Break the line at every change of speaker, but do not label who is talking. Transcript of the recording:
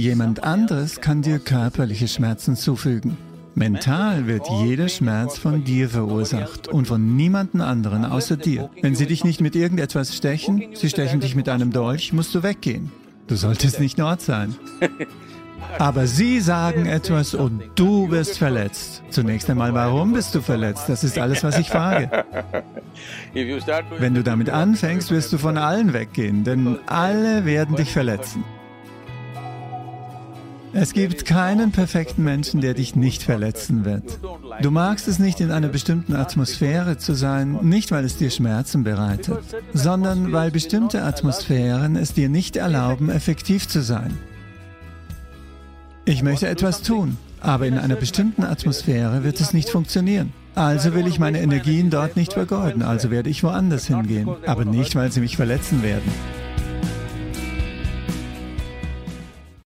Jemand anderes kann dir körperliche Schmerzen zufügen. Mental wird jeder Schmerz von dir verursacht und von niemandem anderen außer dir. Wenn sie dich nicht mit irgendetwas stechen, sie stechen dich mit einem Dolch, musst du weggehen. Du solltest nicht dort sein. Aber sie sagen etwas und du wirst verletzt. Zunächst einmal, warum bist du verletzt? Das ist alles, was ich frage. Wenn du damit anfängst, wirst du von allen weggehen, denn alle werden dich verletzen. Es gibt keinen perfekten Menschen, der dich nicht verletzen wird. Du magst es nicht, in einer bestimmten Atmosphäre zu sein, nicht weil es dir Schmerzen bereitet, sondern weil bestimmte Atmosphären es dir nicht erlauben, effektiv zu sein. Ich möchte etwas tun, aber in einer bestimmten Atmosphäre wird es nicht funktionieren. Also will ich meine Energien dort nicht vergeuden, also werde ich woanders hingehen, aber nicht, weil sie mich verletzen werden.